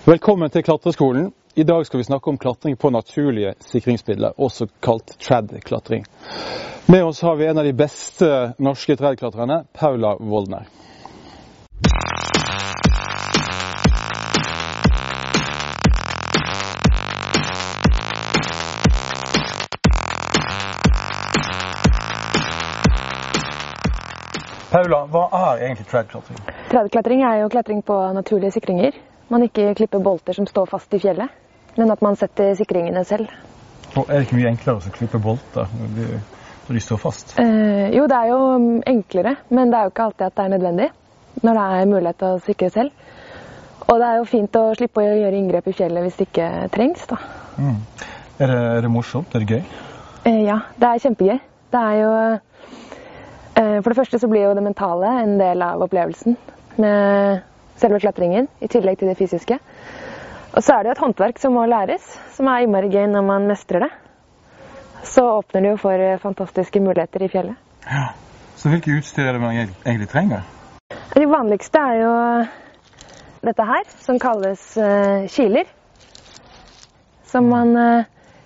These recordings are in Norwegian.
Velkommen til Klatreskolen. I dag skal vi snakke om klatring på naturlige sikringsmidler, også kalt trad-klatring. Med oss har vi en av de beste norske trad-klatrerne, Paula Woldner. Paula, hva er egentlig trad-klatring? Tredeklatring er jo klatring på naturlige sikringer. Man ikke klipper bolter som står fast i fjellet, men at man setter sikringene selv. Og er det ikke mye enklere å klippe bolter når de, står fast? Eh, jo, det er jo mm, enklere, men det er jo ikke alltid at det er nødvendig når det er mulighet til å sikre selv. Og det er jo fint å slippe å gjøre inngrep i fjellet hvis det ikke trengs. da. Mm. Er, det, er det morsomt? Er det gøy? Eh, ja, det er kjempegøy. Det er jo eh, For det første så blir jo det mentale en del av opplevelsen med selve klatringen, i tillegg til det fysiske. Og så er det jo et håndverk som må læres, som er innmari gøy når man mestrer det. Så åpner det jo for eh, fantastiske muligheter i fjellet. Ja. Så hvilke utstyr er det man egentlig trenger? De vanligste er jo dette her, som kalles uh, kiler. Som man uh,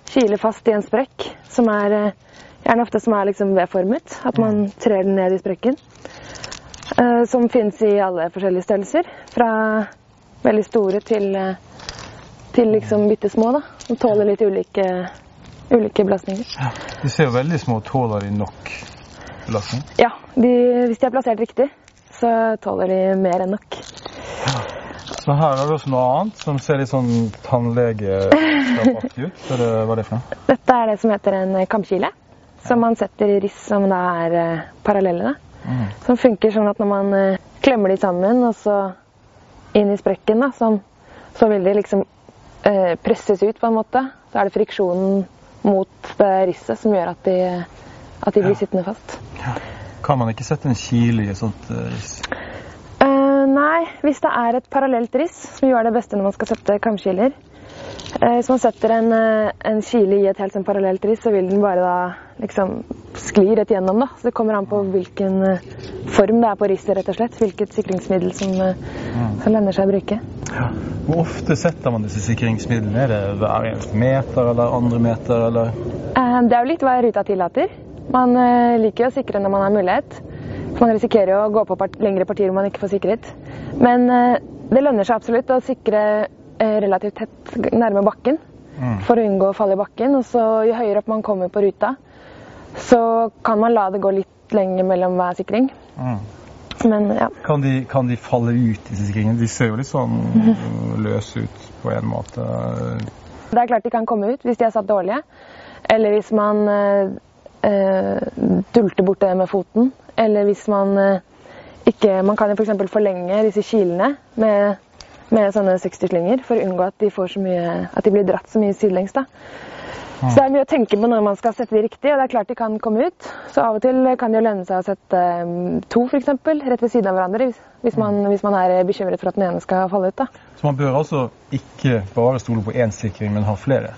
kiler fast i en sprekk, som er gjerne ofte som er liksom V-formet. At man trer den ned i sprekken. Som finnes i alle forskjellige størrelser. Fra veldig store til, til liksom bitte små. da. Og tåler litt ulike, ulike belastninger. Ja. De ser jo veldig små. Tåler de nok belastning? Ja, de, hvis de er plassert riktig, så tåler de mer enn nok. Ja. Så her har vi også noe annet som ser litt sånn tannlegeaktig ut. Hva er det for noe? Dette er det som heter en kamkile. Som man setter i riss som da er uh, parallelle. Mm. Som funker sånn at når man eh, klemmer de sammen og så inn i sprekken, da, sånn, så vil de liksom eh, presses ut på en måte. Så er det friksjonen mot det risset som gjør at de, at de blir ja. sittende fast. Ja. Kan man ikke sette en kile i et sånt riss? Nei, hvis det er et parallelt riss, som er det beste når man skal sette kamskiler. Hvis man setter en, en kile i et helt sånn parallelt riss, så vil den bare da liksom skli rett gjennom. da. Så det kommer an på hvilken form det er på risset, rett og slett. Hvilket sikringsmiddel som, som lønner seg å bruke. Ja. Hvor ofte setter man disse sikringsmidlene? Er det hver eneste meter eller andre meter, eller? Det er jo litt hva ruta tillater. Man liker jo å sikre når man har mulighet. Man risikerer jo å gå på part lengre partier hvor man ikke får sikret. Men eh, det lønner seg absolutt å sikre eh, relativt tett nærme bakken mm. for å unngå å falle i bakken. Og så jo høyere opp man kommer på ruta, så kan man la det gå litt lenger mellom hver sikring. Mm. Men, ja. kan, de, kan, de, falle ut, i sikringen? De ser jo litt sånn løse ut på en måte. Det er klart de kan komme ut hvis de er satt dårlige. Eller hvis man eh, dulter bort det med foten. Eller hvis man eh, ikke Man kan jo f.eks. forlenge disse kilene med, med sånne 60-slinger for å unngå at de, får så mye, at de blir dratt så mye sidelengs. da. Så det er mye å tenke på når man skal sette de riktig, og det er klart de kan komme ut. Så av og til kan det jo lønne seg å sette to f.eks. rett ved siden av hverandre hvis man, hvis man, er bekymret for at den ene skal falle ut. da. Så man bør altså ikke bare stole på én sikring, men ha flere?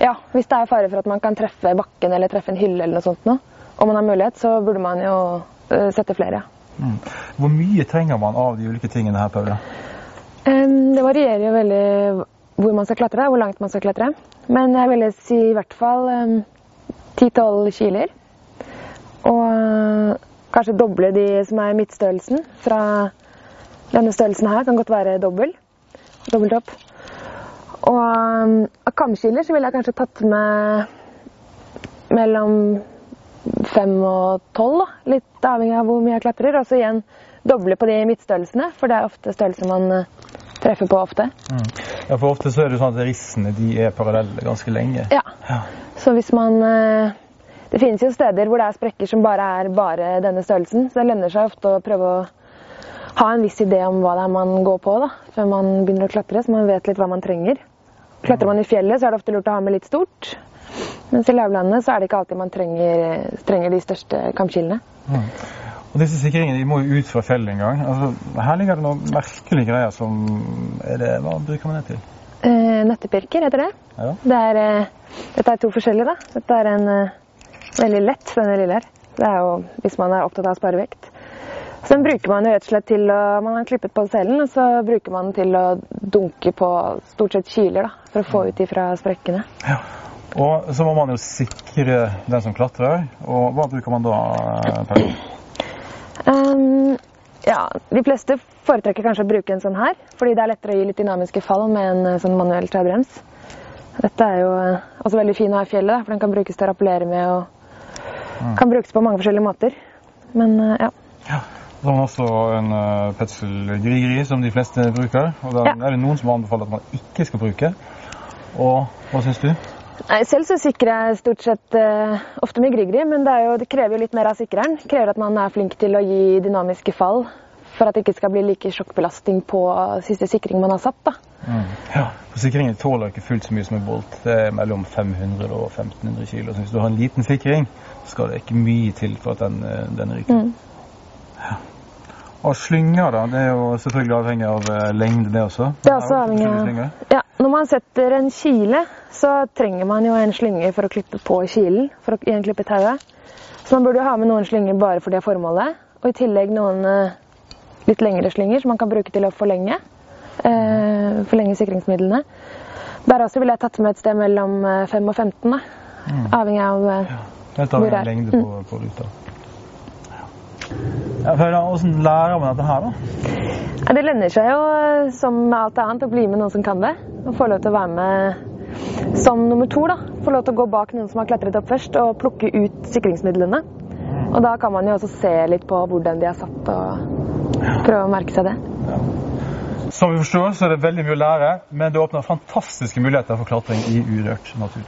Ja, hvis det er fare for at man kan treffe bakken eller treffe en hylle eller noe sånt noe om man har mulighet, så burde man jo uh, sette flere. Mm. Hvor mye trenger man av de ulike tingene her, Paula? Um, det varierer jo veldig hvor man skal klatre, hvor langt man skal klatre. Men jeg ville si i hvert fall ti-tolv um, kiler. Og uh, kanskje doble de som er midtstørrelsen. Fra denne størrelsen her kan godt være dobbel. Dobbelt opp. Og um, av kamkiler så ville jeg kanskje tatt med mellom fem og tolv, litt avhengig av hvor mye jeg klatrer. Og så igjen doble på de midtstørrelsene, for det er ofte størrelser man uh, treffer på ofte. Mm. Ja, for ofte så er det sånn at rissene de er parallelle ganske lenge. Ja. ja. Så hvis man uh, Det finnes jo steder hvor det er sprekker som bare er bare denne størrelsen, så det lønner seg ofte å prøve å ha en viss idé om hva det er man går på da, før man begynner å klatre, så man vet litt hva man trenger. Klatrer man i fjellet, så er det ofte lurt å ha med litt stort. Mens i lavlandet så er det ikke alltid man trenger, trenger de største kampkilene. Mm. Og disse sikringene de må jo ut fra fjellet en gang. Altså, her ligger det noen merkelige greier som er det, Hva bruker man det til? Eh, nøttepirker heter det. Ja. det er, eh, dette er to forskjellige. da. Dette er en eh, veldig lett, denne lille her. Det er jo hvis man er opptatt av å spare vekt. Så den bruker man jo rett og slett til å Man har klippet på selen, og så bruker man den til å dunke på stort sett kiler da, for å få ut ifra sprekkene. Ja. Og så må man jo sikre den som klatrer. Og hva bruker man da? Per? Um, ja, de fleste foretrekker kanskje å bruke en sånn her, fordi det er lettere å gi litt dynamiske fall med en eh, sånn manuell trebrems. Dette er jo eh, også veldig fin å ha i fjellet, for den kan brukes til å rappellere med og Mm. kan brukes på mange forskjellige måter. Men eh, ja. Ja. Så man også en uh, Petzl Grigri, som de fleste bruker. Og den Ja. er det noen som anbefaler at man ikke skal bruke. Og hva syns du? Nei, selv så sikrer jeg stort sett uh, ofte med Grigri, men det, jo, det krever jo litt mer av sikreren. Det krever at man er flink til å gi dynamiske fall for at det ikke skal bli like sjokkbelastning på siste sikring man har satt. da. Ja, for Sikringen tåler ikke fullt så mye som en bolt. Det er mellom 500 og 1500 kilo. Så hvis du har en liten sikring, så skal det ikke mye til for at den, eh, den ryker. Mm. Og slynger, da. Det er jo selvfølgelig avhengig av eh, lengde, det også. Det er også avhengig av ja, Når man setter en kile, så trenger man jo en slynge for å klippe på kilen. For å igjen klippe tauet. Så man burde jo ha med noen slynger bare for det formålet. Og i tillegg noen eh, litt lengre slynger som man kan bruke til å forlenge. Eh, forlenge sikringsmidlene. Der også ville jeg tatt med et sted mellom eh, 5 og 15. Da. Avhengig av ja, Helt Hvor avhengig er- av lengde på, på ruta. Ja, for da, Hvordan lærer man dette her, da? Ja, Det lønner seg jo, eh, som med alt annet, å bli med noen som kan det. Og få lov til å være med som nummer to. da. Få lov til å gå bak noen som har klatret opp først, og plukke ut sikringsmidlene. Og da kan man jo også se litt på hvordan de er satt, og prøve å merke seg det. Som vi forstår, så er det veldig mye å lære, men det åpner fantastiske muligheter for klatring i urørt natur.